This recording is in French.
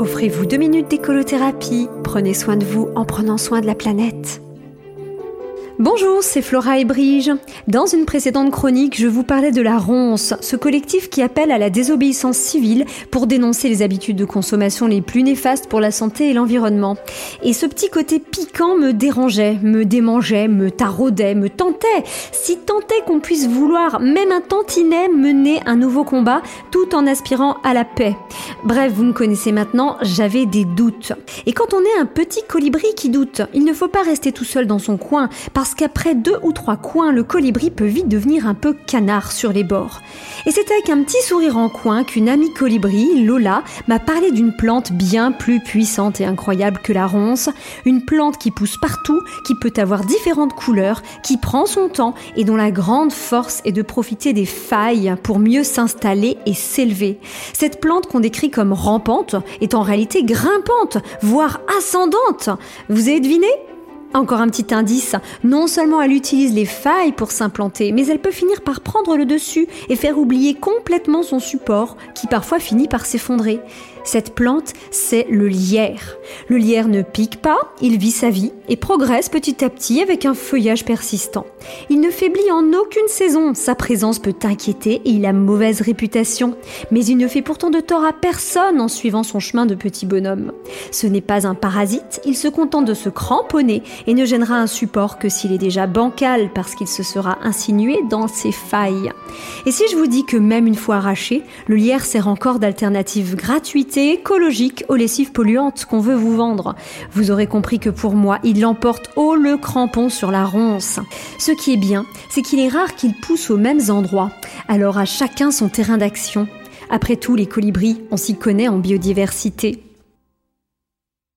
Offrez-vous deux minutes d'écolothérapie. Prenez soin de vous en prenant soin de la planète. Bonjour, c'est Flora et Brige. Dans une précédente chronique, je vous parlais de la Ronce, ce collectif qui appelle à la désobéissance civile pour dénoncer les habitudes de consommation les plus néfastes pour la santé et l'environnement. Et ce petit côté piquant me dérangeait, me démangeait, me taraudait, me tentait, si tentait qu'on puisse vouloir, même un tantinet, mener un nouveau combat tout en aspirant à la paix. Bref, vous me connaissez maintenant, j'avais des doutes. Et quand on est un petit colibri qui doute, il ne faut pas rester tout seul dans son coin, qu'après deux ou trois coins, le colibri peut vite devenir un peu canard sur les bords. Et c'est avec un petit sourire en coin qu'une amie colibri, Lola, m'a parlé d'une plante bien plus puissante et incroyable que la ronce, une plante qui pousse partout, qui peut avoir différentes couleurs, qui prend son temps et dont la grande force est de profiter des failles pour mieux s'installer et s'élever. Cette plante qu'on décrit comme rampante est en réalité grimpante, voire ascendante. Vous avez deviné? Encore un petit indice, non seulement elle utilise les failles pour s'implanter, mais elle peut finir par prendre le dessus et faire oublier complètement son support, qui parfois finit par s'effondrer. Cette plante, c'est le lierre. Le lierre ne pique pas, il vit sa vie et progresse petit à petit avec un feuillage persistant. Il ne faiblit en aucune saison, sa présence peut inquiéter et il a mauvaise réputation, mais il ne fait pourtant de tort à personne en suivant son chemin de petit bonhomme. Ce n'est pas un parasite, il se contente de se cramponner et ne gênera un support que s'il est déjà bancal parce qu'il se sera insinué dans ses failles. Et si je vous dis que même une fois arraché, le lierre sert encore d'alternative gratuite écologique aux lessives polluantes qu'on veut vous vendre. Vous aurez compris que pour moi, il l'emporte haut le crampon sur la ronce. Ce qui est bien, c'est qu'il est rare qu'il pousse aux mêmes endroits. Alors à chacun son terrain d'action. Après tout, les colibris, on s'y connaît en biodiversité.